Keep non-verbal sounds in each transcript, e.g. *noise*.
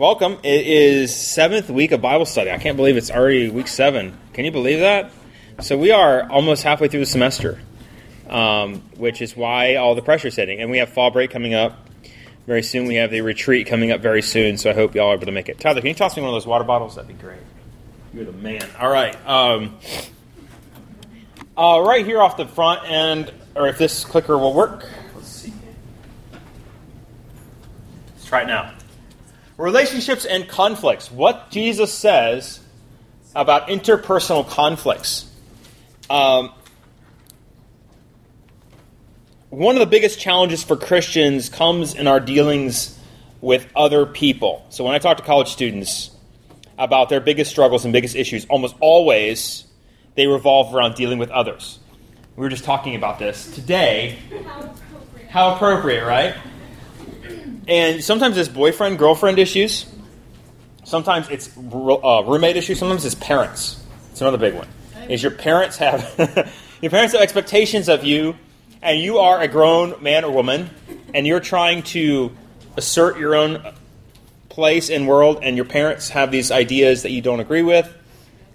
Welcome. It is seventh week of Bible study. I can't believe it's already week seven. Can you believe that? So we are almost halfway through the semester, um, which is why all the pressure is hitting. And we have fall break coming up very soon. We have the retreat coming up very soon. So I hope y'all are able to make it. Tyler, can you toss me one of those water bottles? That'd be great. You're the man. All right. Um, uh, right here off the front end, or if this clicker will work. Let's see. Let's try it now. Relationships and conflicts. What Jesus says about interpersonal conflicts. Um, one of the biggest challenges for Christians comes in our dealings with other people. So when I talk to college students about their biggest struggles and biggest issues, almost always they revolve around dealing with others. We were just talking about this today. How appropriate, How appropriate right? And sometimes it's boyfriend girlfriend issues. Sometimes it's uh, roommate issues. Sometimes it's parents. It's another big one. Is your parents have *laughs* your parents have expectations of you, and you are a grown man or woman, and you're trying to assert your own place in world, and your parents have these ideas that you don't agree with,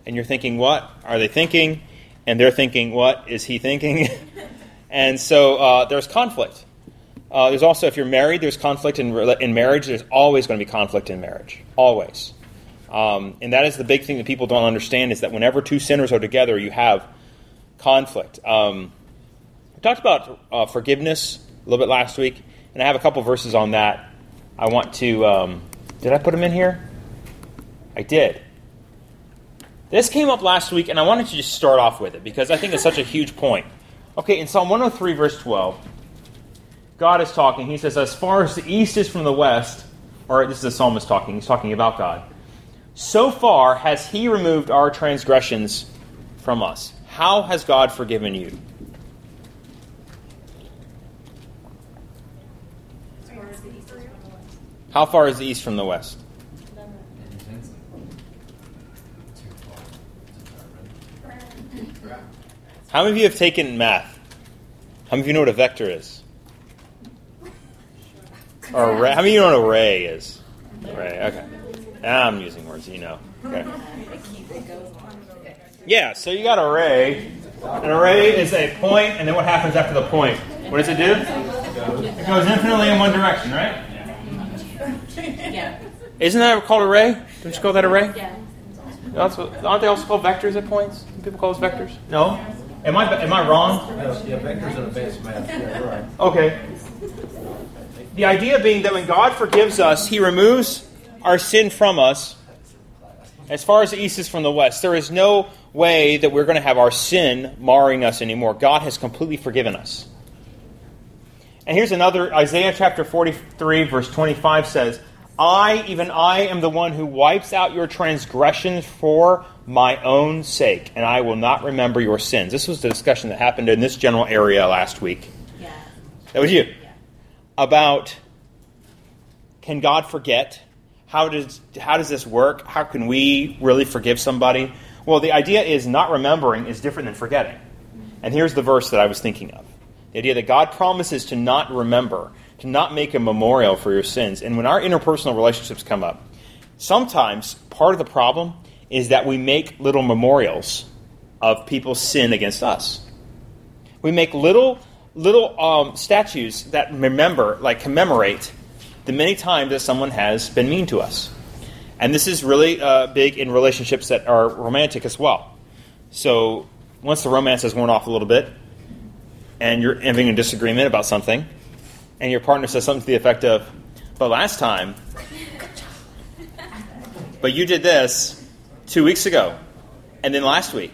and you're thinking, what are they thinking? And they're thinking, what is he thinking? *laughs* and so uh, there's conflict. Uh, there's also, if you're married, there's conflict in, in marriage. There's always going to be conflict in marriage. Always. Um, and that is the big thing that people don't understand is that whenever two sinners are together, you have conflict. Um, we talked about uh, forgiveness a little bit last week, and I have a couple verses on that. I want to. Um, did I put them in here? I did. This came up last week, and I wanted to just start off with it because I think it's such a huge point. Okay, in Psalm 103, verse 12. God is talking. He says, As far as the east is from the west, or this is the psalmist talking, he's talking about God. So far has he removed our transgressions from us. How has God forgiven you? How far is the east from the west? How many of you have taken math? How many of you know what a vector is? Or array. How many you know what array is? Array. Okay. I'm using words you know. Okay. Yeah. So you got array. An array is a point, and then what happens after the point? What does it do? It goes infinitely in one direction, right? Yeah. Isn't that called array? Don't you call that array? Yeah. aren't they also called vectors at points? People call those vectors? No. Am I am I wrong? No, Yeah, vectors are the base math. Yeah, right. Okay. The idea being that when God forgives us, He removes our sin from us as far as the east is from the west. There is no way that we're going to have our sin marring us anymore. God has completely forgiven us. And here's another Isaiah chapter 43, verse 25 says, I, even I, am the one who wipes out your transgressions for my own sake, and I will not remember your sins. This was the discussion that happened in this general area last week. Yeah. That was you about can God forget? How does, how does this work? How can we really forgive somebody? Well, the idea is not remembering is different than forgetting. And here's the verse that I was thinking of the idea that God promises to not remember, to not make a memorial for your sins. And when our interpersonal relationships come up, sometimes part of the problem is that we make little memorials of people's sin against us. We make little little um, statues that remember, like commemorate, the many times that someone has been mean to us. And this is really uh, big in relationships that are romantic as well. So once the romance has worn off a little bit, and you're having a disagreement about something, and your partner says something to the effect of, "But last time, but you did this two weeks ago, and then last week,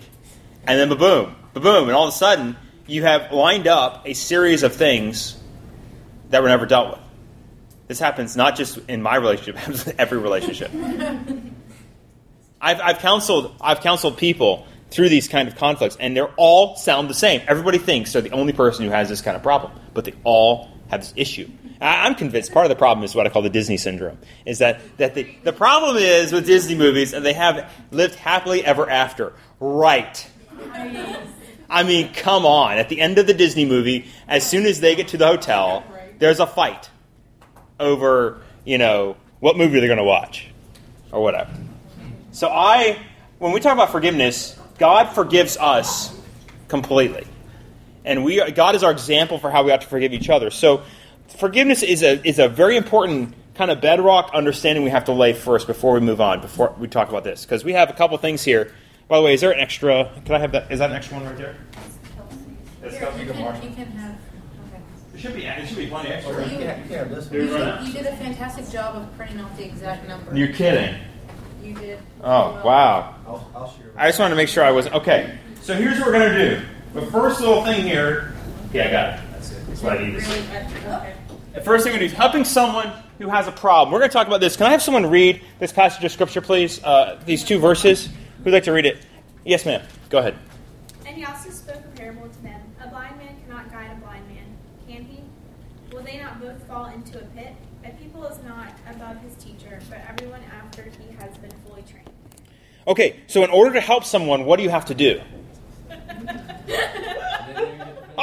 and then ba boom, ba boom, and all of a sudden you have lined up a series of things that were never dealt with. This happens not just in my relationship, it *laughs* happens in every relationship. *laughs* I've, I've, counseled, I've counseled people through these kind of conflicts, and they all sound the same. Everybody thinks they're the only person who has this kind of problem, but they all have this issue. I'm convinced part of the problem is what I call the Disney syndrome. Is that, that the, the problem is with Disney movies, and they have lived happily ever after. Right. I mean, come on. At the end of the Disney movie, as soon as they get to the hotel, there's a fight over, you know, what movie they're going to watch or whatever. So I, when we talk about forgiveness, God forgives us completely, and we God is our example for how we ought to forgive each other. So forgiveness is a is a very important kind of bedrock understanding we have to lay first before we move on, before we talk about this, because we have a couple things here. By the way, is there an extra? Can I have that? Is that an extra one right there? That's Here, Kelsey. you can, you can have. Okay. There should be. It should be plenty extra. You can't, you can't have this You, did- you did a fantastic job of printing off the exact number. You're kidding. You did. Oh well. wow. I'll, I'll share. I just wanted to make sure I was okay. So here's what we're gonna do. The first little thing here. Yeah, I got it. That's it. That's what I need. Really? Okay. The first thing we're gonna do is helping someone who has a problem. We're gonna talk about this. Can I have someone read this passage of scripture, please? Uh, these two verses. Who'd like to read it? Yes, ma'am. Go ahead. And he also spoke a parable to them. A blind man cannot guide a blind man, can he? Will they not both fall into a pit? A pupil is not above his teacher, but everyone after he has been fully trained. Okay. So in order to help someone, what do you have to do? *laughs*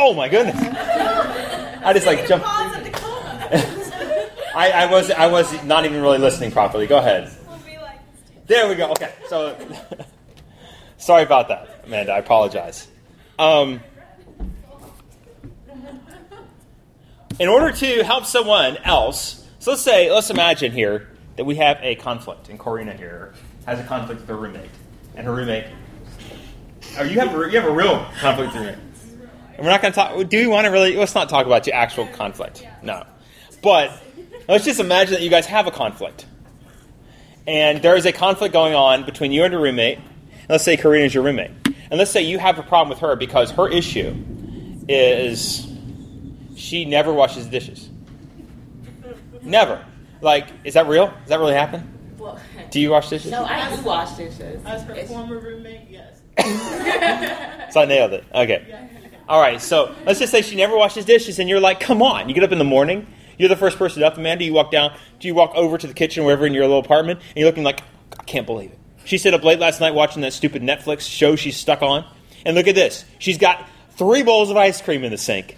Oh my goodness. I just like jumped. Pause at the comma. *laughs* I, I was I was not even really listening properly. Go ahead. There we go. Okay, so *laughs* sorry about that, Amanda. I apologize. Um, in order to help someone else, so let's say, let's imagine here that we have a conflict, and Karina here has a conflict with her roommate, and her roommate. Or you have a, you have a real conflict with roommate. And we're not going to talk. Do we want to really? Let's not talk about your actual conflict. No, but let's just imagine that you guys have a conflict and there is a conflict going on between you and your roommate. And let's say Karina is your roommate, and let's say you have a problem with her because her issue is she never washes dishes. Never. Like, is that real? Does that really happen? Well, Do you wash dishes? no, I do wash dishes. As her It's- former roommate, yes. *laughs* So I nailed it. Okay. All right. So let's just say she never washes dishes, and you're like, "Come on!" You get up in the morning. You're the first person up, Amanda. You walk down. Do you walk over to the kitchen, wherever in your little apartment, and you're looking like, "I can't believe it." She stayed up late last night watching that stupid Netflix show she's stuck on, and look at this. She's got three bowls of ice cream in the sink.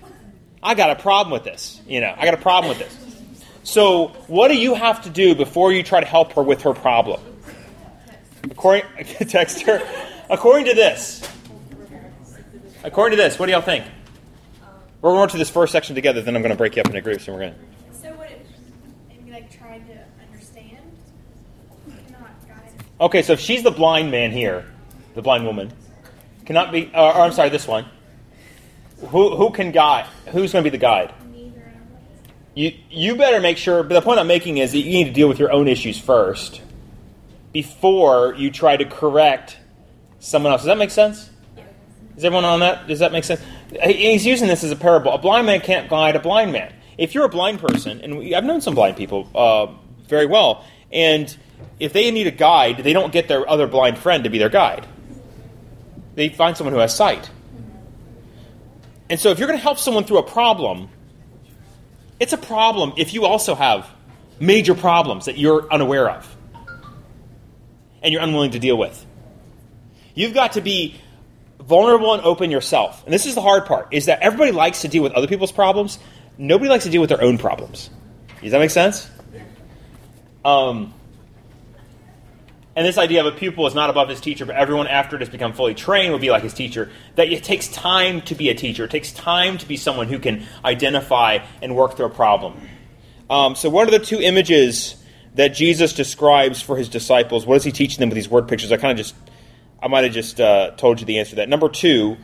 I got a problem with this. You know, I got a problem with this. So, what do you have to do before you try to help her with her problem? According, *laughs* text her. According to this, according to this, what do y'all think? We're going to this first section together, then I'm going to break you up into groups, and we're going. to... So would it maybe like try to understand? Not guide. Okay, so if she's the blind man here, the blind woman, cannot be. Or, or I'm sorry, this one. Who who can guide? Who's going to be the guide? Neither of them. You you better make sure. But the point I'm making is that you need to deal with your own issues first, before you try to correct someone else. Does that make sense? Is everyone on that? Does that make sense? He's using this as a parable. A blind man can't guide a blind man. If you're a blind person, and we, I've known some blind people uh, very well, and if they need a guide, they don't get their other blind friend to be their guide. They find someone who has sight. And so, if you're going to help someone through a problem, it's a problem if you also have major problems that you're unaware of and you're unwilling to deal with. You've got to be vulnerable and open yourself. And this is the hard part is that everybody likes to deal with other people's problems. Nobody likes to deal with their own problems. Does that make sense? Um, and this idea of a pupil is not above his teacher, but everyone after it has become fully trained will be like his teacher. That it takes time to be a teacher. It takes time to be someone who can identify and work through a problem. Um, so, what are the two images that Jesus describes for his disciples? What is he teaching them with these word pictures? I kind of just, I might have just uh, told you the answer to that. Number two,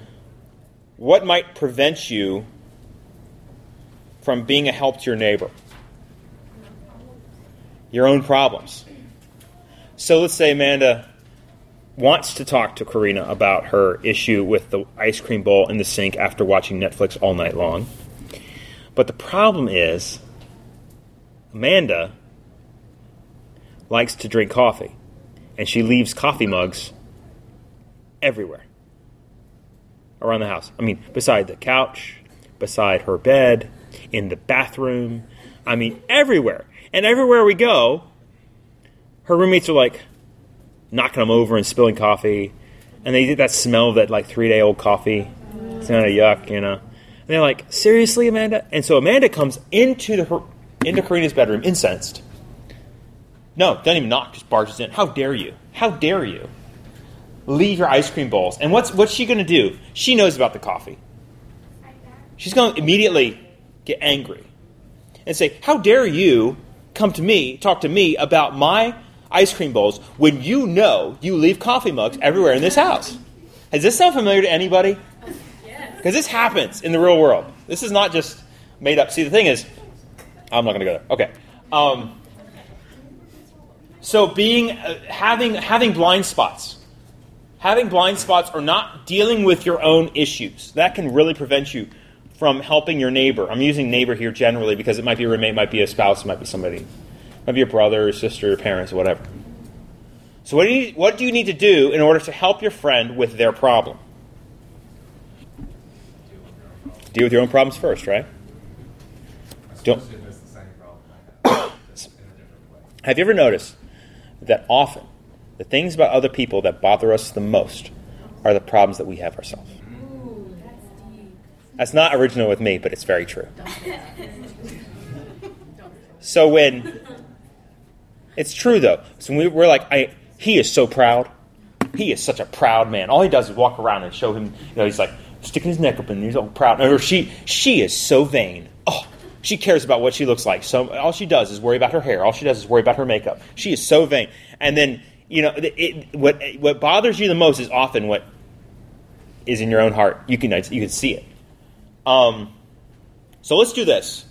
what might prevent you from being a help to your neighbor? Your own problems. So let's say Amanda wants to talk to Karina about her issue with the ice cream bowl in the sink after watching Netflix all night long. But the problem is, Amanda likes to drink coffee, and she leaves coffee mugs everywhere around the house. I mean, beside the couch, beside her bed, in the bathroom. I mean, everywhere. And everywhere we go, her roommates are like knocking them over and spilling coffee, and they get that smell of that like three day old coffee. It's kind of yuck, you know. And they're like, "Seriously, Amanda?" And so Amanda comes into the, into Karina's bedroom, incensed, No, doesn't even knock, just barges in. How dare you? How dare you? Leave your ice cream bowls. And what's, what's she going to do? She knows about the coffee. She's going to immediately get angry and say, How dare you come to me, talk to me about my ice cream bowls when you know you leave coffee mugs everywhere in this house? Does this sound familiar to anybody? Because this happens in the real world. This is not just made up. See, the thing is, I'm not going to go there. Okay. Um, so being uh, having having blind spots, having blind spots, or not dealing with your own issues that can really prevent you from helping your neighbor. I'm using neighbor here generally because it might be a roommate, might be a spouse, it might be somebody, it your brother, or sister, or parents, or whatever. So what do you what do you need to do in order to help your friend with their problem? Deal with your own problems first, right? Don't. It's the same problem I have, just in a different way. Have you ever noticed that often the things about other people that bother us the most are the problems that we have ourselves? That's not original with me, but it's very true. So when it's true though, so we, we're like, I, he is so proud. He is such a proud man. All he does is walk around and show him. You know, he's like sticking his neck up and he's all proud. Or she, she is so vain. Oh, she cares about what she looks like. So all she does is worry about her hair. All she does is worry about her makeup. She is so vain. And then you know, it, what what bothers you the most is often what is in your own heart. You can you can see it. Um, so let's do this.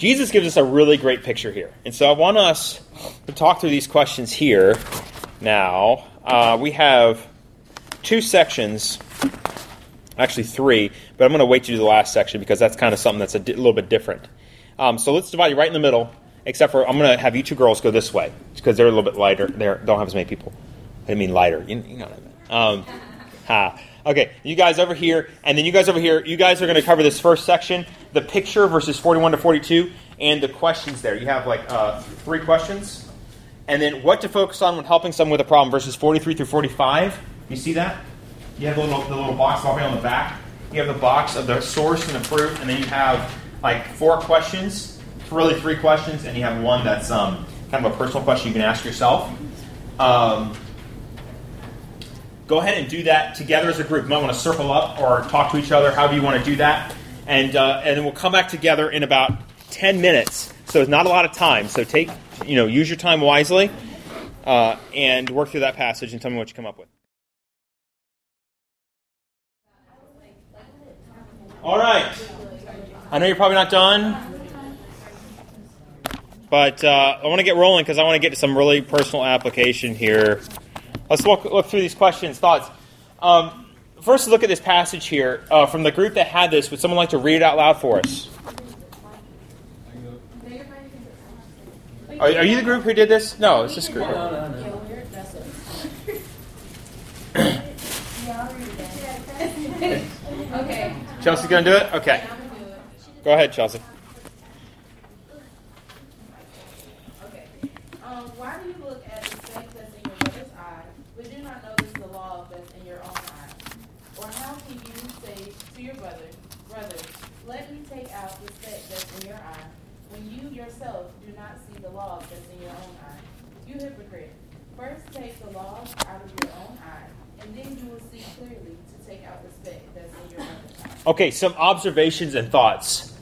Jesus gives us a really great picture here. And so I want us to talk through these questions here now. Uh, we have two sections, actually three, but I'm going to wait to do the last section because that's kind of something that's a di- little bit different. Um, so let's divide it right in the middle, except for I'm going to have you two girls go this way because they're a little bit lighter. They don't have as many people. I mean lighter. You, you know what I mean. Um, ha. Okay, you guys over here, and then you guys over here. You guys are going to cover this first section, the picture verses 41 to 42, and the questions there. You have like uh, three questions, and then what to focus on when helping someone with a problem, verses 43 through 45. You see that? You have the little, the little box right on the back. You have the box of the source and the proof, and then you have like four questions, really three questions, and you have one that's um, kind of a personal question you can ask yourself. Um, go ahead and do that together as a group. You might want to circle up or talk to each other, however you want to do that. And, uh, and then we'll come back together in about 10 minutes. So it's not a lot of time. So take, you know, use your time wisely uh, and work through that passage and tell me what you come up with. All right. I know you're probably not done, but uh, I want to get rolling because I want to get to some really personal application here. Let's look, look through these questions, thoughts. Um, first, look at this passage here uh, from the group that had this. Would someone like to read it out loud for us? Are, are you the group who did this? No, it's this group. Okay. Chelsea's going to do it? Okay. Go ahead, Chelsea. Okay. Um, why do you look at the speck that's in your brother's eye, but do not notice the log that's in your own eye? Or how can you say to your brother, brother, let me take out the speck that's in your eye, when you yourself do not see the log that's in your own eye? You hypocrite! First take the log out of your own eye, and then you will see clearly to take out the speck that's in your brother's eye. Okay, some observations and thoughts.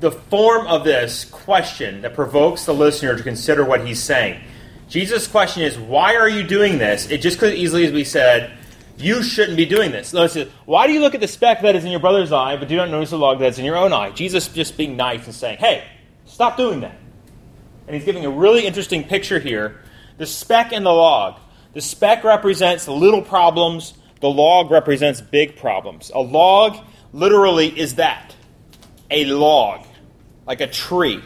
The form of this question that provokes the listener to consider what he's saying. Jesus' question is, Why are you doing this? It just could easily be said, You shouldn't be doing this. Notice, Why do you look at the speck that is in your brother's eye, but do not notice the log that's in your own eye? Jesus just being nice and saying, Hey, stop doing that. And he's giving a really interesting picture here. The speck and the log. The speck represents little problems, the log represents big problems. A log literally is that a log, like a tree.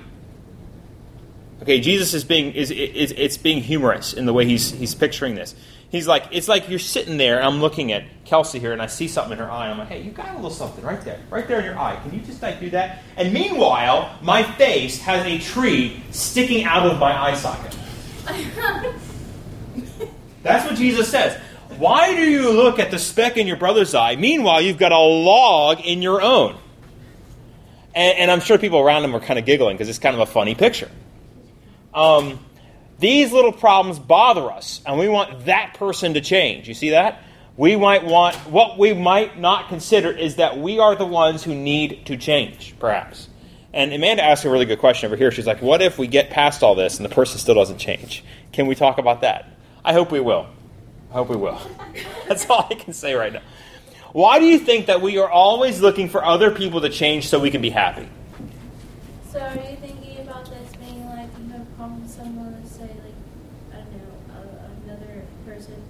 Okay, Jesus is being is, is it's being humorous in the way he's he's picturing this. He's like, it's like you're sitting there, and I'm looking at Kelsey here, and I see something in her eye. And I'm like, hey, you got a little something right there, right there in your eye. Can you just like do that? And meanwhile, my face has a tree sticking out of my eye socket. *laughs* That's what Jesus says. Why do you look at the speck in your brother's eye? Meanwhile, you've got a log in your own. And, and I'm sure people around him are kind of giggling because it's kind of a funny picture. Um, these little problems bother us, and we want that person to change. You see that? We might want, what we might not consider is that we are the ones who need to change, perhaps. And Amanda asked a really good question over here. She's like, what if we get past all this and the person still doesn't change? Can we talk about that? I hope we will. I hope we will. *laughs* That's all I can say right now. Why do you think that we are always looking for other people to change so we can be happy? So are you thinking about this being like you have a problem with someone, let's say like I don't know a, another person,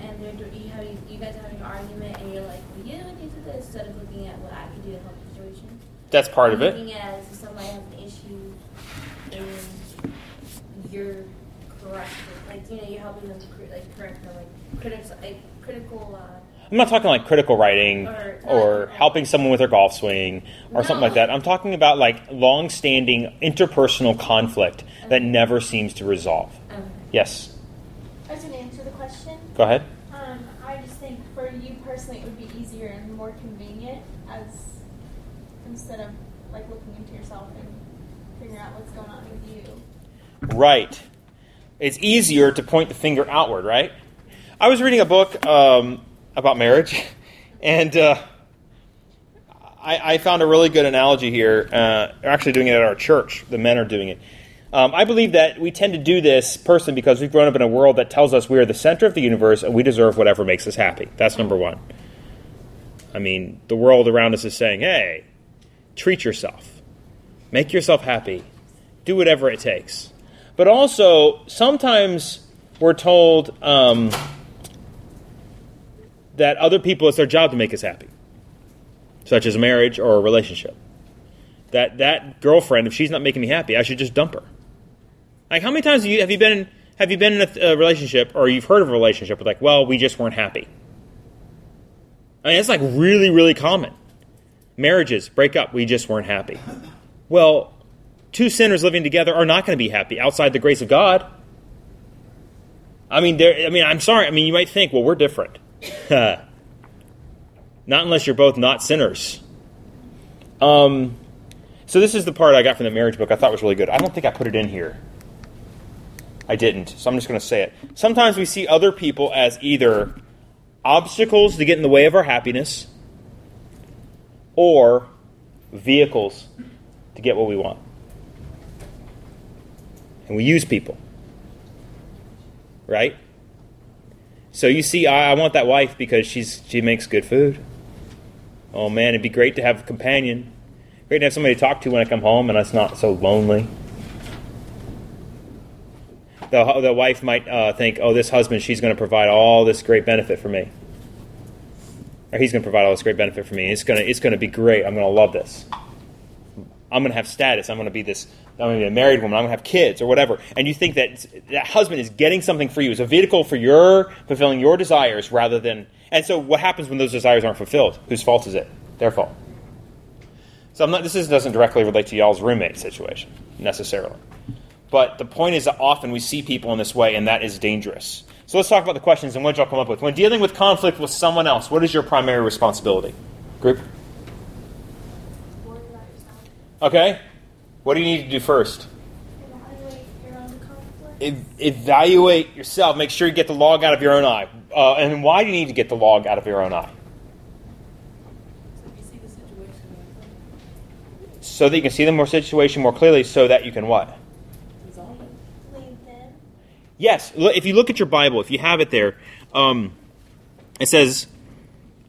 and they're do- you have you guys are having an argument, and you're like, well, you need to do this instead of looking at what I can do to help the situation. That's part of it. Looking at it as somebody has an issue, and you're correcting, like you know, you're helping them like correct them, like critics, like critical. Uh, I'm not talking like critical writing Or- or helping someone with their golf swing or something like that. I'm talking about like long-standing interpersonal conflict that never seems to resolve. um, Yes. I was going to answer the question. Go ahead. Um, I just think for you personally, it would be easier and more convenient as instead of like looking into yourself and figuring out what's going on with you. Right. It's easier to point the finger outward, right? I was reading a book um, about marriage, *laughs* and uh, I, I found a really good analogy here. Uh, they're actually doing it at our church. The men are doing it. Um, I believe that we tend to do this person because we've grown up in a world that tells us we are the center of the universe and we deserve whatever makes us happy. That's number one. I mean, the world around us is saying, hey, treat yourself, make yourself happy, do whatever it takes. But also, sometimes we're told um, that other people, it's their job to make us happy, such as marriage or a relationship. That that girlfriend, if she's not making me happy, I should just dump her. Like, how many times have you, have you been in, have you been in a, a relationship or you've heard of a relationship with like, well, we just weren't happy. I mean, it's like really, really common. Marriages break up, we just weren't happy. Well, two sinners living together are not going to be happy outside the grace of God. I mean. I mean, I'm sorry. I mean, you might think, well, we're different. *laughs* not unless you're both not sinners. Um, so this is the part I got from the marriage book. I thought was really good. I don't think I put it in here. I didn't, so I'm just going to say it. Sometimes we see other people as either obstacles to get in the way of our happiness, or vehicles to get what we want. And we use people. Right? So you see, I, I want that wife because she's she makes good food. Oh man, it'd be great to have a companion. Great to have somebody to talk to when I come home and it's not so lonely. The, the wife might uh, think, oh, this husband, she's going to provide all this great benefit for me. Or he's going to provide all this great benefit for me. It's going to, it's going to be great. I'm going to love this. I'm going to have status. I'm going to be this. I'm going to be a married woman. I'm going to have kids or whatever. And you think that that husband is getting something for you. It's a vehicle for your fulfilling your desires rather than. And so, what happens when those desires aren't fulfilled? Whose fault is it? Their fault. So, I'm not, this is, doesn't directly relate to y'all's roommate situation necessarily. But the point is that often we see people in this way, and that is dangerous. So let's talk about the questions and what y'all come up with. When dealing with conflict with someone else, what is your primary responsibility? Group? Worry about yourself. Okay. What do you need to do first? Evaluate your own conflict. Evaluate yourself. Make sure you get the log out of your own eye. Uh, and why do you need to get the log out of your own eye? So you see the situation. So that you can see the more situation more clearly, so that you can what? Resolve it. Leave them. Yes. If you look at your Bible, if you have it there, um, it says,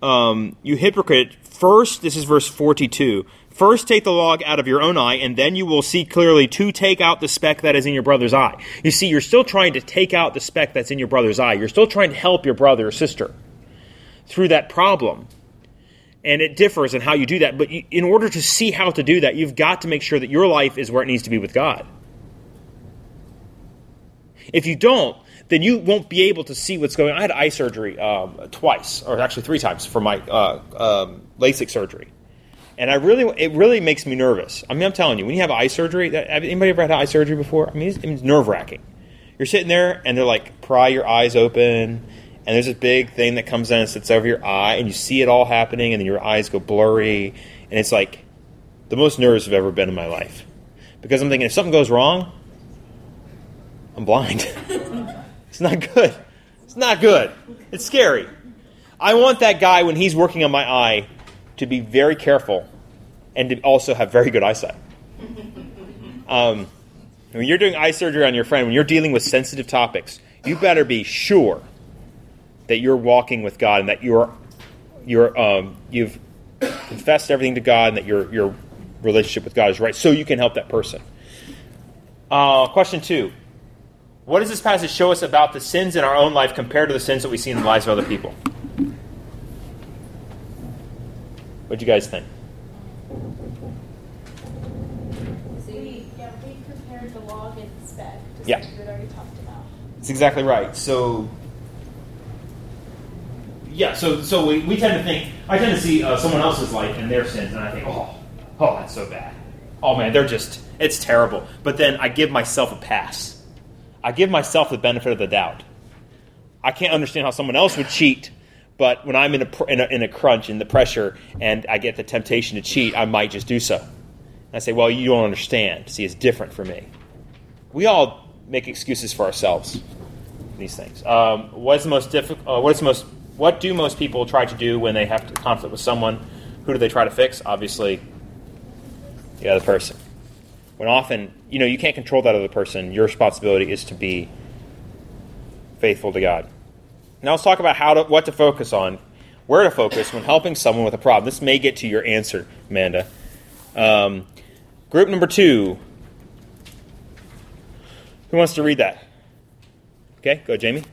um, "You hypocrite! First, this is verse forty-two. First, take the log out of your own eye, and then you will see clearly to take out the speck that is in your brother's eye." You see, you're still trying to take out the speck that's in your brother's eye. You're still trying to help your brother or sister through that problem. And it differs in how you do that. But you, in order to see how to do that, you've got to make sure that your life is where it needs to be with God. If you don't, then you won't be able to see what's going on. I had eye surgery um, twice, or actually three times for my uh, um, LASIK surgery. And I really, it really makes me nervous. I mean, I'm telling you, when you have eye surgery, that, anybody ever had eye surgery before? I mean, it's, it's nerve wracking. You're sitting there, and they're like, pry your eyes open, and there's this big thing that comes in and sits over your eye, and you see it all happening, and then your eyes go blurry, and it's like the most nervous I've ever been in my life. Because I'm thinking, if something goes wrong, I'm blind. *laughs* it's not good. It's not good. It's scary. I want that guy when he's working on my eye to be very careful and to also have very good eyesight. *laughs* Um, when you're doing eye surgery on your friend, when you're dealing with sensitive topics, you better be sure that you're walking with God and that you're you're um, you've confessed everything to God and that your your relationship with God is right, so you can help that person. Uh, question two: What does this passage show us about the sins in our own life compared to the sins that we see in the lives of other people? What do you guys think? We, yeah, we compared the log and the spec, just Yeah. like we already talked about. That's exactly right. So, yeah, so so we, we tend to think, I tend to see uh, someone else's life and their sins, and I think, oh, oh, that's so bad. Oh man, they're just, it's terrible. But then I give myself a pass. I give myself the benefit of the doubt. I can't understand how someone else would cheat, but when I'm in a, in a, in a crunch, in the pressure, and I get the temptation to cheat, I might just do so. And I say, well, you don't understand. See, it's different for me. We all make excuses for ourselves these things. Um, what is the most difficult? Uh, what is the most? What do most people try to do when they have conflict with someone? Who do they try to fix? Obviously, the other person. When often, you know, you can't control that other person. Your responsibility is to be faithful to God. Now let's talk about how to, what to focus on, where to focus when helping someone with a problem. This may get to your answer, Amanda. Um, group number two. Who wants to read that? Okay, go, Jamie.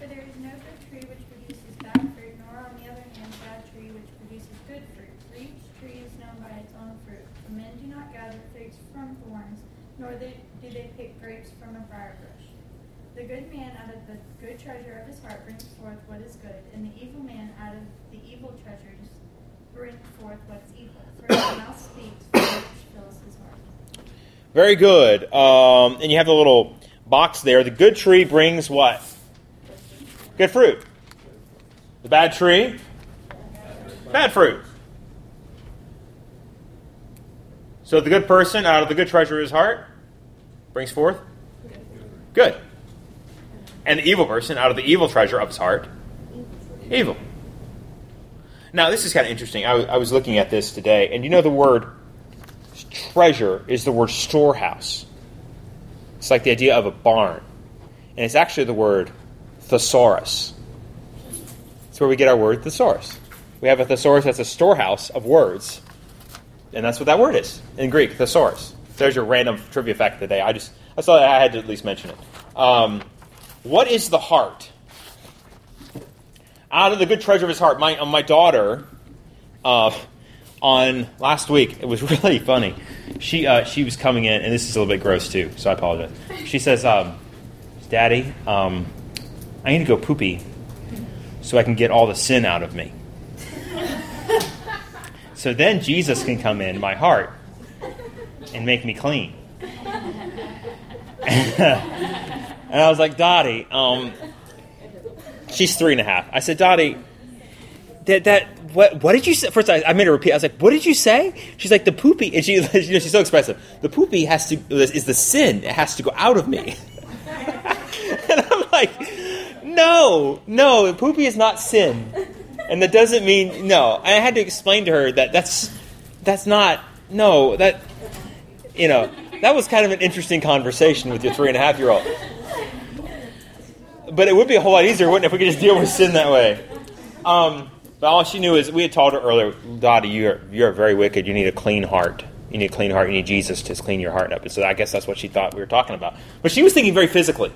For there is no good tree which produces bad fruit, nor on the other hand bad tree which produces good fruit. For each tree is known by its own fruit. For men do not gather figs from thorns, nor they, do they pick grapes from a briar bush. The good man out of the good treasure of his heart brings forth what is good, and the evil man out of the evil treasures brings forth what is evil. For his mouth speaks which fills his heart. Very good. Um, and you have the little box there. The good tree brings what? Good fruit. The bad tree? Bad fruit. So the good person out of the good treasure of his heart brings forth good. And the evil person out of the evil treasure of his heart, evil. Now, this is kind of interesting. I was- I was looking at this today, and you know the word treasure is the word storehouse. It's like the idea of a barn. And it's actually the word thesaurus. It's where we get our word thesaurus. We have a thesaurus that's a storehouse of words. And that's what that word is in Greek, thesaurus. There's your random trivia fact of the day. I just I thought I had to at least mention it. Um, what is the heart? Out of the good treasure of his heart, my uh, my daughter, uh, on last week, it was *laughs* really funny. She uh, she was coming in, and this is a little bit gross too, so I apologize. She says, um, "Daddy, um, I need to go poopy, so I can get all the sin out of me." so then Jesus can come in my heart and make me clean. *laughs* and I was like, Dottie, um, she's three and a half. I said, Dottie, that that what what did you say? First, I, I made her repeat. I was like, "What did you say?" She's like, "The poopy," and she, *laughs* you know, she's so expressive. The poopy has to is the sin. It has to go out of me. *laughs* and I'm like, "No, no, the poopy is not sin, and that doesn't mean no." I had to explain to her that that's that's not no that you know that was kind of an interesting conversation with your three and a half year old. But it would be a whole lot easier, wouldn't it, if we could just deal with sin that way? Um, but all she knew is we had told her earlier, Dottie, you're you're very wicked. You need a clean heart. You need a clean heart. You need Jesus to clean your heart up. And so I guess that's what she thought we were talking about. But she was thinking very physically.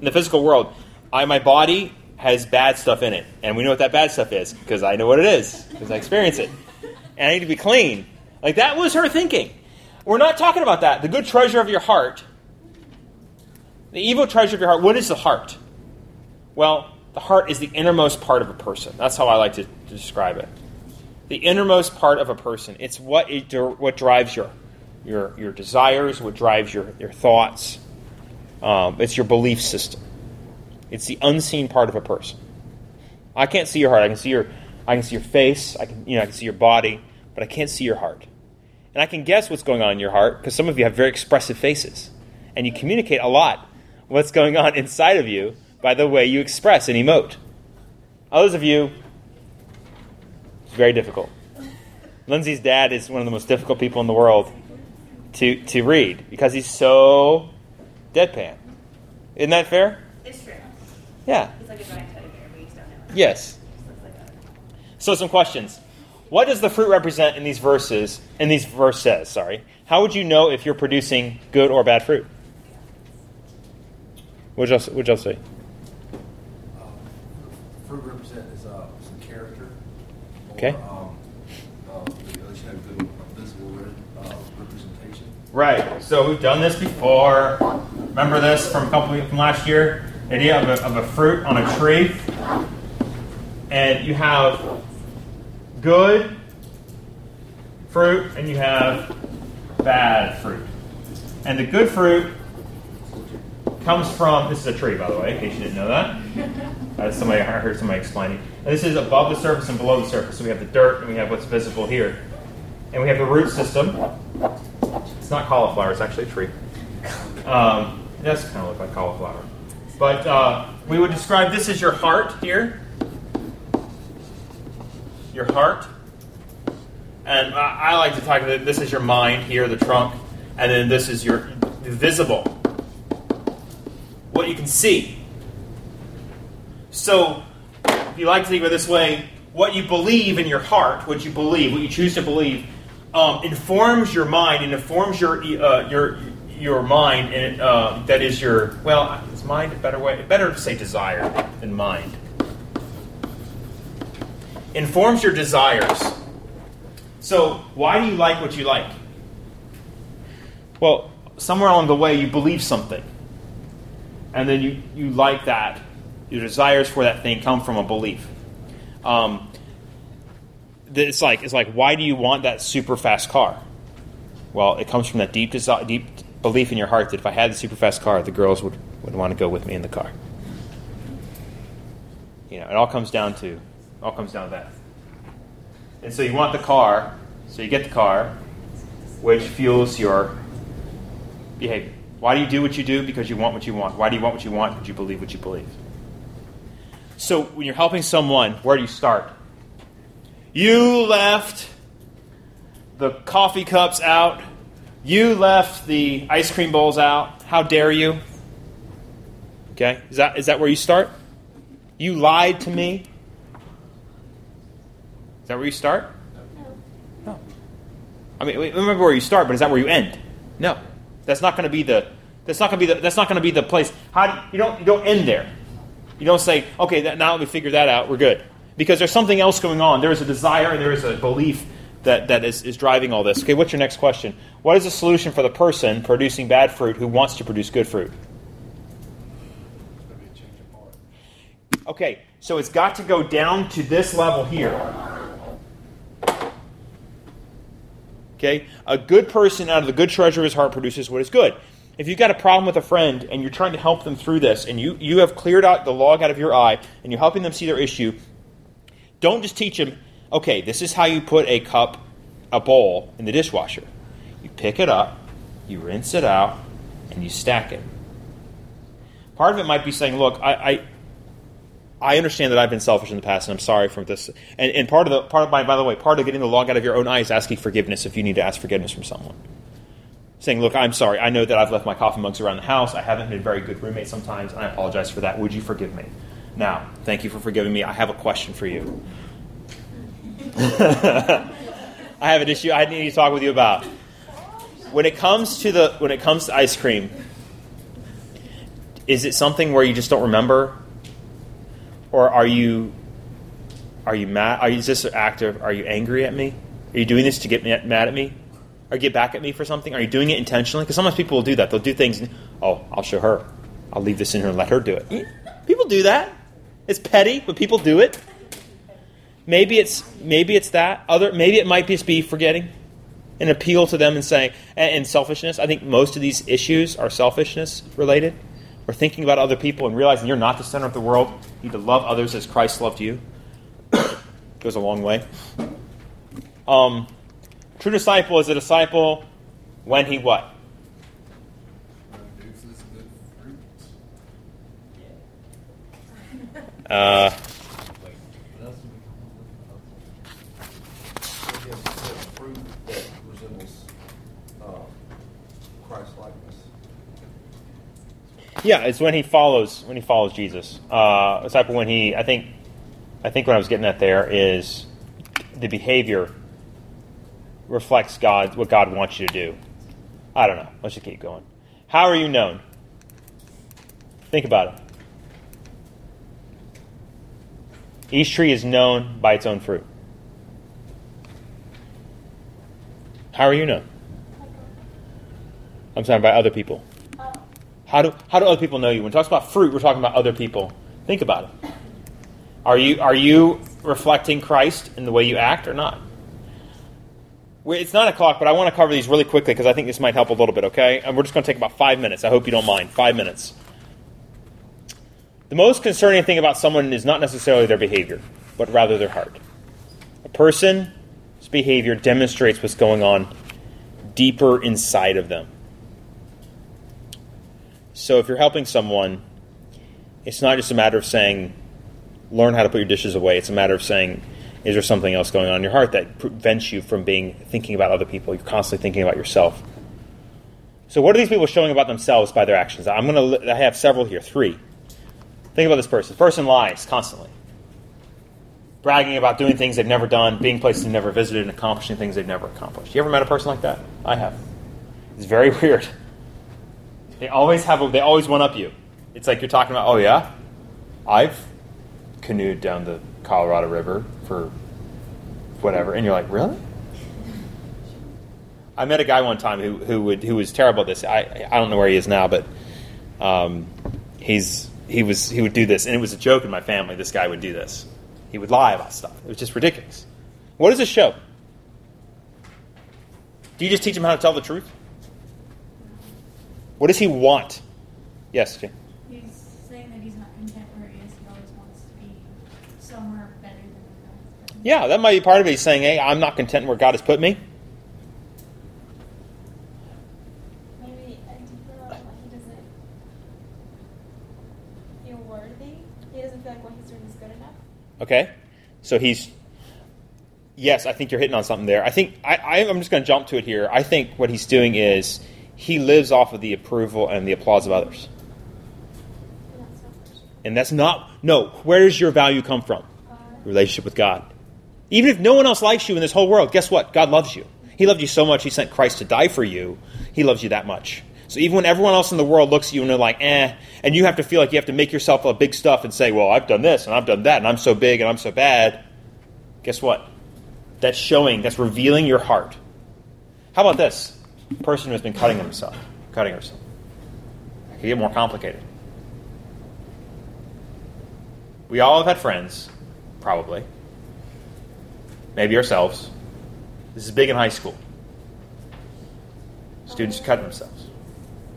In the physical world, I my body has bad stuff in it, and we know what that bad stuff is because I know what it is because I experience it, and I need to be clean. Like that was her thinking. We're not talking about that. The good treasure of your heart, the evil treasure of your heart. What is the heart? Well, the heart is the innermost part of a person. That's how I like to, to describe it. The innermost part of a person. It's what it, what drives your your your desires, what drives your your thoughts. Um, it's your belief system. It's the unseen part of a person. I can't see your heart. I can see your I can see your face. I can you know I can see your body, but I can't see your heart. And I can guess what's going on in your heart because some of you have very expressive faces, and you communicate a lot what's going on inside of you by the way you express and emote. Others of you, it's very difficult. Lindsay's dad is one of the most difficult people in the world to, to read because he's so deadpan. Isn't that fair? It's true. Yeah. It's like a giant teddy bear, but you just don't know. Yes. Like So some questions. What does the fruit represent in these verses? In these verses, sorry. How would you know if you're producing good or bad fruit? What y'all, what y'all say? Uh, Fruit represent is uh, some character. Or, Okay. Um, uh, at least have good visible uh, representation. Right. So we've done this before. Remember this from a couple from last year? The idea of a, of a fruit on a tree, and you have good fruit and you have bad fruit. And the good fruit comes from this is a tree, by the way, in case you didn't know that. *laughs* Uh, somebody I heard somebody explaining. And this is above the surface and below the surface. So we have the dirt and we have what's visible here, and we have the root system. It's not cauliflower; it's actually a tree. Um, it does kind of look like cauliflower, but uh, we would describe this as your heart here. Your heart, and I, I like to talk about this is your mind here, the trunk, and then this is your visible, what you can see. So, if you like to think of it this way, what you believe in your heart, what you believe, what you choose to believe, um, informs your mind and informs your uh, your your mind, and uh, that is your well, is mind a better way? Better to say desire than mind. Informs your desires. So, why do you like what you like? Well, somewhere along the way, you believe something, and then you you like that. Your desires for that thing come from a belief. Um, it's like it's like why do you want that super fast car? Well, it comes from that deep desi- deep belief in your heart that if I had the super fast car, the girls would, would want to go with me in the car. You know, it all comes down to all comes down to that. And so you want the car, so you get the car, which fuels your behavior. Why do you do what you do? Because you want what you want. Why do you want what you want? Because you believe what you believe. So when you're helping someone, where do you start? You left the coffee cups out. You left the ice cream bowls out. How dare you? Okay? Is that, is that where you start? You lied to me? Is that where you start? No. I mean, remember where you start, but is that where you end? No. That's not going to be the that's not going to be the that's not going to be the place. How you don't you don't end there. You don't say, okay, that, now we figure that out, we're good. Because there's something else going on. There is a desire and there is a belief that, that is, is driving all this. Okay, what's your next question? What is the solution for the person producing bad fruit who wants to produce good fruit? Okay, so it's got to go down to this level here. Okay? A good person out of the good treasure of his heart produces what is good. If you've got a problem with a friend and you're trying to help them through this and you, you have cleared out the log out of your eye and you're helping them see their issue, don't just teach them, okay, this is how you put a cup, a bowl in the dishwasher. You pick it up, you rinse it out, and you stack it. Part of it might be saying, look, I, I I understand that I've been selfish in the past, and I'm sorry for this. And, and part of the part of by, by the way, part of getting the log out of your own eye is asking forgiveness if you need to ask forgiveness from someone. Saying, "Look, I'm sorry. I know that I've left my coffee mugs around the house. I haven't been a very good roommate sometimes, and I apologize for that. Would you forgive me?" Now, thank you for forgiving me. I have a question for you. *laughs* I have an issue I need to talk with you about. When it comes to the when it comes to ice cream, is it something where you just don't remember or are you are you mad? Are you just an actor are you angry at me? Are you doing this to get mad at me? Or get back at me for something? Are you doing it intentionally? Because sometimes people will do that. They'll do things and, oh i'll show her. I'll leave this in here and let her do it. People do that. It's petty but people do it. Maybe it's maybe it's that. Other maybe it might just be forgetting an appeal to them and saying and selfishness. I think most of these issues are selfishness related or thinking about other people and realizing you're not the center of the world. You need to love others as Christ loved you. *coughs* goes a long way. Um, true disciple is a disciple when he what? Uh, yeah, it's when he follows when he follows Jesus. Uh, like when he. I think. I think what I was getting at there is the behavior reflects God what God wants you to do. I don't know. Let's just keep going. How are you known? Think about it. Each tree is known by its own fruit. How are you known? I'm sorry, by other people. How do how do other people know you? When it talks about fruit, we're talking about other people. Think about it. Are you are you reflecting Christ in the way you act or not? It's nine o'clock, but I want to cover these really quickly because I think this might help a little bit. Okay, and we're just going to take about five minutes. I hope you don't mind. Five minutes. The most concerning thing about someone is not necessarily their behavior, but rather their heart. A person's behavior demonstrates what's going on deeper inside of them. So if you're helping someone, it's not just a matter of saying, learn how to put your dishes away. It's a matter of saying, is there something else going on in your heart that prevents you from being thinking about other people? You're constantly thinking about yourself. So what are these people showing about themselves by their actions? I'm going to I have several here, three. Think about this person. This person lies constantly. Bragging about doing things they've never done, being places they've never visited, and accomplishing things they've never accomplished. You ever met a person like that? I have. It's very *laughs* weird. They always have. A, they always one up you. It's like you're talking about. Oh yeah, I've canoed down the Colorado River for whatever, and you're like, really? I met a guy one time who who would who was terrible at this. I I don't know where he is now, but um, he's he was he would do this, and it was a joke in my family. This guy would do this. He would lie about stuff. It was just ridiculous. What does this show? Do you just teach him how to tell the truth? What does he want? Yes, Jane. He's saying that he's not content where he is. He always wants to be somewhere better than where God Yeah, that might be part of it. He's saying, "Hey, I'm not content where God has put me." maybe a deeper level, like he doesn't feel worthy. He doesn't feel like what he's doing is good enough. Okay, so he's. Yes, I think you're hitting on something there. I think I, I, I'm just going to jump to it here. I think what he's doing is he lives off of the approval and the applause of others, And that's not. No, where does your value come from? Your relationship with God. Even if no one else likes you in this whole world, guess what? God loves you. He loved you so much, He sent Christ to die for you. He loves you that much. So even when everyone else in the world looks at you and they're like, eh, and you have to feel like you have to make yourself a big stuff and say, well, I've done this and I've done that and I'm so big and I'm so bad, guess what? That's showing, that's revealing your heart. How about this? Person who has been cutting himself, cutting herself. It can get more complicated. We all have had friends, probably. Maybe ourselves. This is big in high school. Students cut themselves.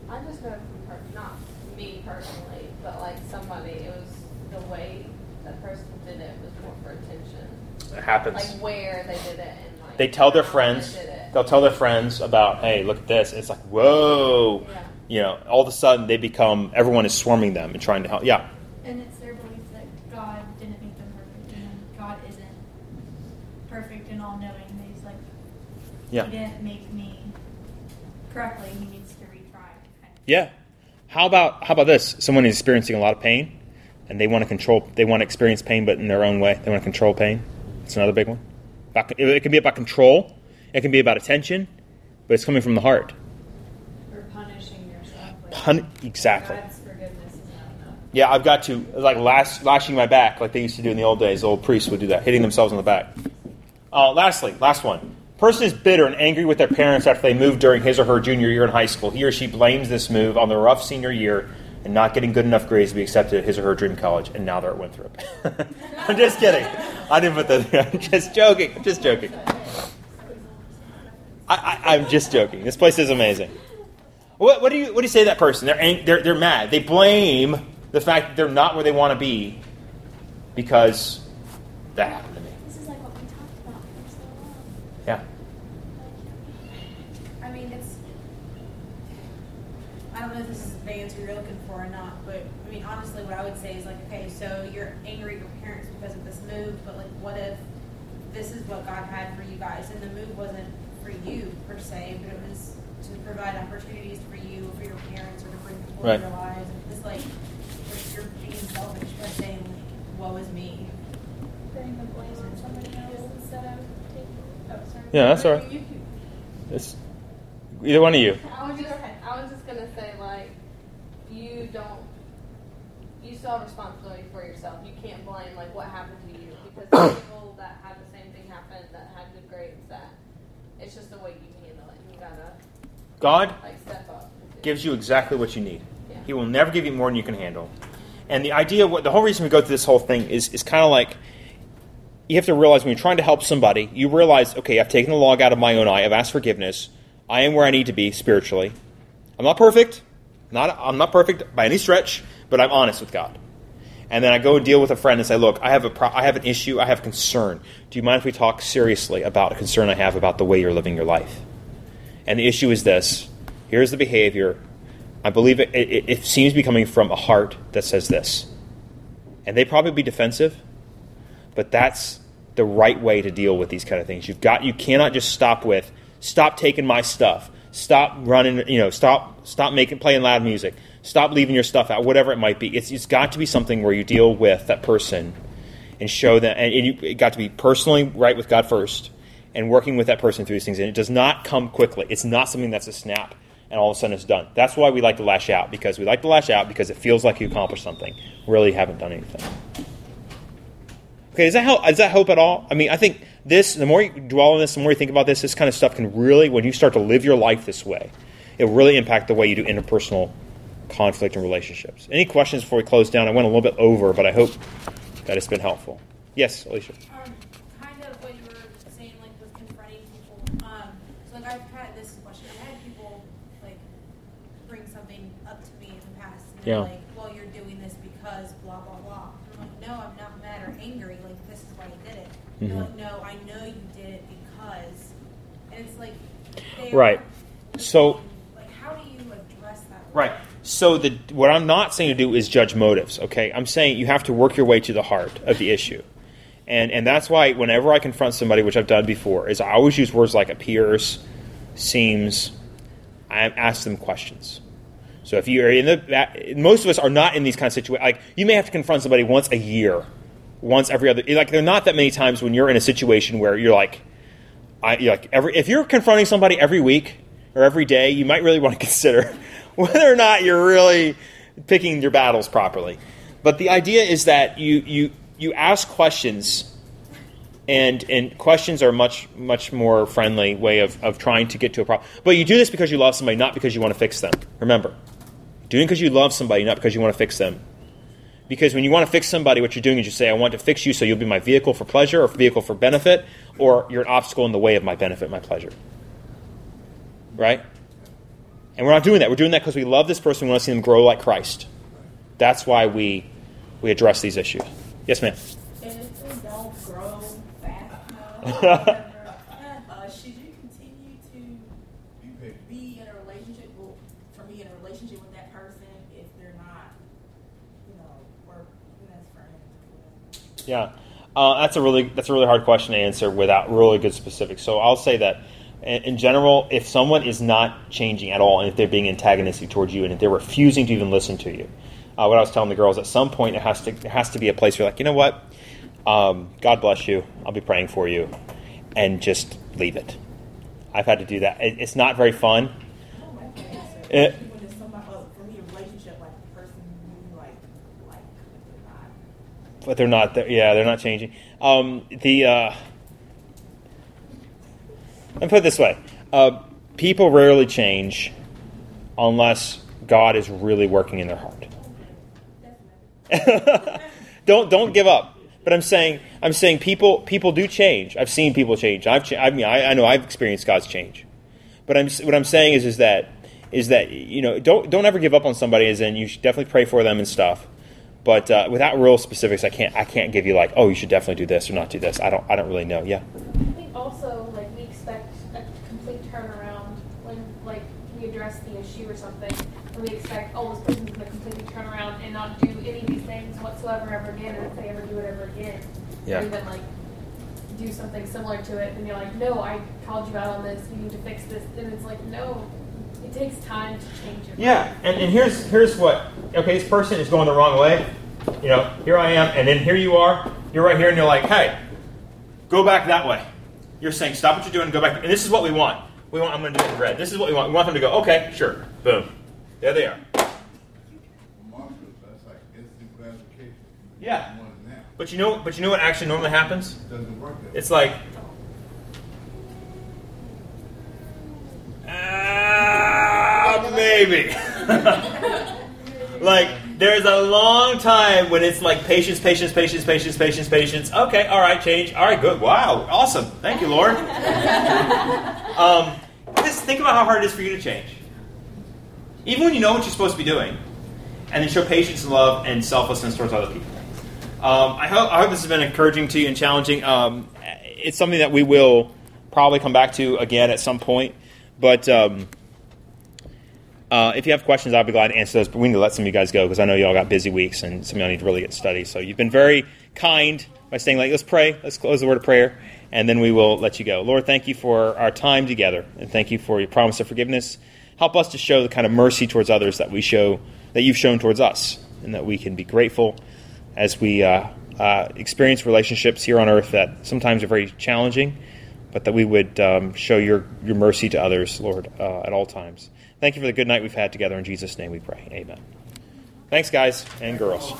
I just know from per- not me personally, but like somebody, it was the way that person did it was more for attention. It happens. Like where they did it and like They tell their friends. They did it. They'll tell their friends about, hey, look at this. It's like, whoa. Yeah. You know, all of a sudden they become, everyone is swarming them and trying to help. Yeah. And it's their belief that God didn't make them perfect, and God isn't perfect and all knowing. He's like, Yeah. He didn't make me correctly. He needs to retry. Kind of. Yeah. How about how about this? Someone is experiencing a lot of pain, and they want to control. They want to experience pain, but in their own way. They want to control pain. It's another big one. It can be about control. It can be about attention, but it's coming from the heart. Or punishing yourself. Like, Pun- exactly. God's forgiveness is not enough. Yeah, I've got to like lash, lashing my back like they used to do in the old days. The old priests would do that, hitting themselves on the back. Uh, lastly, last one. Person is bitter and angry with their parents after they moved during his or her junior year in high school. He or she blames this move on the rough senior year and not getting good enough grades to be accepted at his or her dream college, and now they're at Winthrop. *laughs* I'm just kidding. I didn't put that there. *laughs* I'm just joking. I'm just joking. I, I, I'm just joking. This place is amazing. What, what do you what do you say to that person? They're, ang- they're they're mad. They blame the fact that they're not where they want to be because that happened to me. This is like what we talked about for so long. Yeah. I mean, it's. I don't know if this is the answer you're looking for or not, but I mean, honestly, what I would say is like, okay, so you're angry at your parents because of this move, but like, what if this is what God had for you guys, and the move wasn't you per se, but it was to provide opportunities for you, for your parents, or to bring people Right. into your lives. And it's like you're- you're being selfish by saying, "Woe is me." Putting the blame on somebody else instead of taking. Oh, sorry. Yeah, that's all right. You can- It's either one of you. I was just, I was just gonna say like, you don't, you still have responsibility for yourself. You can't blame like what happened to you because *coughs* the people that had the same thing happen that had good grades that it's just the way you handle it. You gotta God like step up. and do it. gives you exactly what you need. He will never give you more than you can handle. And the idea, what the whole reason we go through this whole thing is, is kind of like you have to realize when you're trying to help somebody, you realize, okay, I've taken the log out of my own eye. I've asked forgiveness. I am where I need to be spiritually. I'm not perfect. Not, I'm not perfect by any stretch, but I'm honest with God. And then I go and deal with a friend and say, look, I have a pro- I have an issue. I have a concern. Do you mind if we talk seriously about a concern I have about the way you're living your life? And the issue is this. Here's the behavior. I believe it, it, it seems to be coming from a heart that says this. And they probably be defensive, but that's the right way to deal with these kind of things. You've got you cannot just stop with stop taking my stuff. Stop running, you know, stop stop making playing loud music. Stop leaving your stuff out, whatever it might be. It's, it's got to be something where you deal with that person and show them, and, and you it got to be personally right with God first, and working with that person through these things. And it does not come quickly. It's not something that's a snap and all of a sudden it's done. That's why we like to lash out because we like to lash out because it feels like you accomplished something. Really haven't done anything. Okay, does that help? Does that help at all? I mean, I think this. The more you dwell on this, the more you think about this, this kind of stuff can really, when you start to live your life this way, it will really impact the way you do interpersonal conflict and relationships. Any questions before we close down? I went a little bit over, but I hope that it's been helpful. Yes, Alicia. Um, kind of what you were saying, like with confronting people. Um, so like I've had this question. I've had people like bring something up to me in the past, and they're Yeah. like, "Well, you're doing this because blah blah blah." I'm like, "No, I'm not mad or angry. Like this is why you did it." Mhm. They're like, "No, I know you did it because," and it's like, Right. So- like, how do you address that? Right. So the what I'm not saying to do is judge motives. Okay, I'm saying you have to work your way to the heart of the issue, and and that's why whenever I confront somebody, which I've done before, is I always use words like appears, seems. I ask them questions. So if you're in the most of us are not in these kind of situations. Like you may have to confront somebody once a year, once every other. Like there are not that many times when you're in a situation where you're like, I you're like every if you're confronting somebody every week or every day, you might really *laughs* want to consider whether or not you're really picking your battles properly. But the idea is that you you you ask questions and and questions are a much much more friendly way of, of trying to get to a problem. But you do this because you love somebody, not because you want to fix them. Remember, doing because you love somebody, not because you want to fix them. Because when you want to fix somebody, what you're doing is you say, "I want to fix you, so you'll be my vehicle for pleasure, or vehicle for benefit, or you're an obstacle in the way of my benefit, my pleasure." Right? And we're not doing that. We're doing that because we love this person. We want to see them grow like Christ. That's why we we address these issues. Yes, ma'am. *laughs* And if they don't grow fast enough, or whatever, uh, should you continue to be in a relationship, well, for me, in a relationship with that person if they're not, you know, working as friends? Yeah, uh, that's a really that's a really hard question to answer without really good specifics. So I'll say that in, general, if someone is not changing at all, and if they're being antagonistic towards you, and if they're refusing to even listen to you, uh, what I was telling the girls, at some point it has to there has to be a place where you're like, you know what, um, God bless you, I'll be praying for you, and just leave it. I've had to do that. It, it's not very fun. It- when it's somebody, uh, for me, a relationship like the person you like, like, but they're not. But they're not. Yeah, they're not changing. Um, the uh, me put it this way: uh, people rarely change unless God is really working in their heart. *laughs* don't don't give up. But I'm saying I'm saying people people do change. I've seen people change. I've cha- I mean I, I know I've experienced God's change. But I'm what I'm saying is is that is that you know don't don't ever give up on somebody. As in you should definitely pray for them and stuff. But uh, without real specifics, I can't I can't give you like oh you should definitely do this or not do this. I don't I don't really know. Yeah. I think also like we expect a complete turnaround when like we address the issue or something, and we expect oh this person's gonna completely turn turn around and not do any of these things whatsoever ever again, and if they ever do it ever again, Yeah. or even like do something similar to it, and you're like, no, I called you out on this. You need to fix this. And it's like, no, it takes time to change it. Yeah, and, and here's here's what. Okay, this person is going the wrong way. You know, here I am, and then here you are. You're right here, and you're like, hey, go back that way. You're saying, stop what you're doing, and go back. And this is what we want. We want. I'm going to do it in red. This is what we want. We want them to go. Okay, sure. Boom. There they are. That's like instant gratification. Yeah. More than that. But you know, but you know what actually normally happens? Doesn't work It's like, maybe. *laughs* like there's a long time when it's like patience, patience, patience, patience, patience, patience. Okay, all right, change. All right, good. Wow, awesome. Thank you, Lord. *laughs* um, just think about how hard it is for you to change. Even when you know what you're supposed to be doing, and then show patience and love and selflessness towards other people. Um, I, hope, I hope this has been encouraging to you and challenging. Um, it's something that we will probably come back to again at some point. But um, uh, if you have questions, I'll be glad to answer those. But we need to let some of you guys go because I know you all got busy weeks and some of y'all need to really get study. So you've been very kind by saying, like, let's pray. Let's close the word of prayer, and then we will let you go. Lord, thank you for our time together, and thank you for your promise of forgiveness. Help us to show the kind of mercy towards others that we show that you've shown towards us, and that we can be grateful as we uh, uh, experience relationships here on earth that sometimes are very challenging, but that we would um, show your, your mercy to others, Lord, uh, at all times. Thank you for the good night we've had together. In Jesus' name we pray. Amen. Thanks, guys and girls.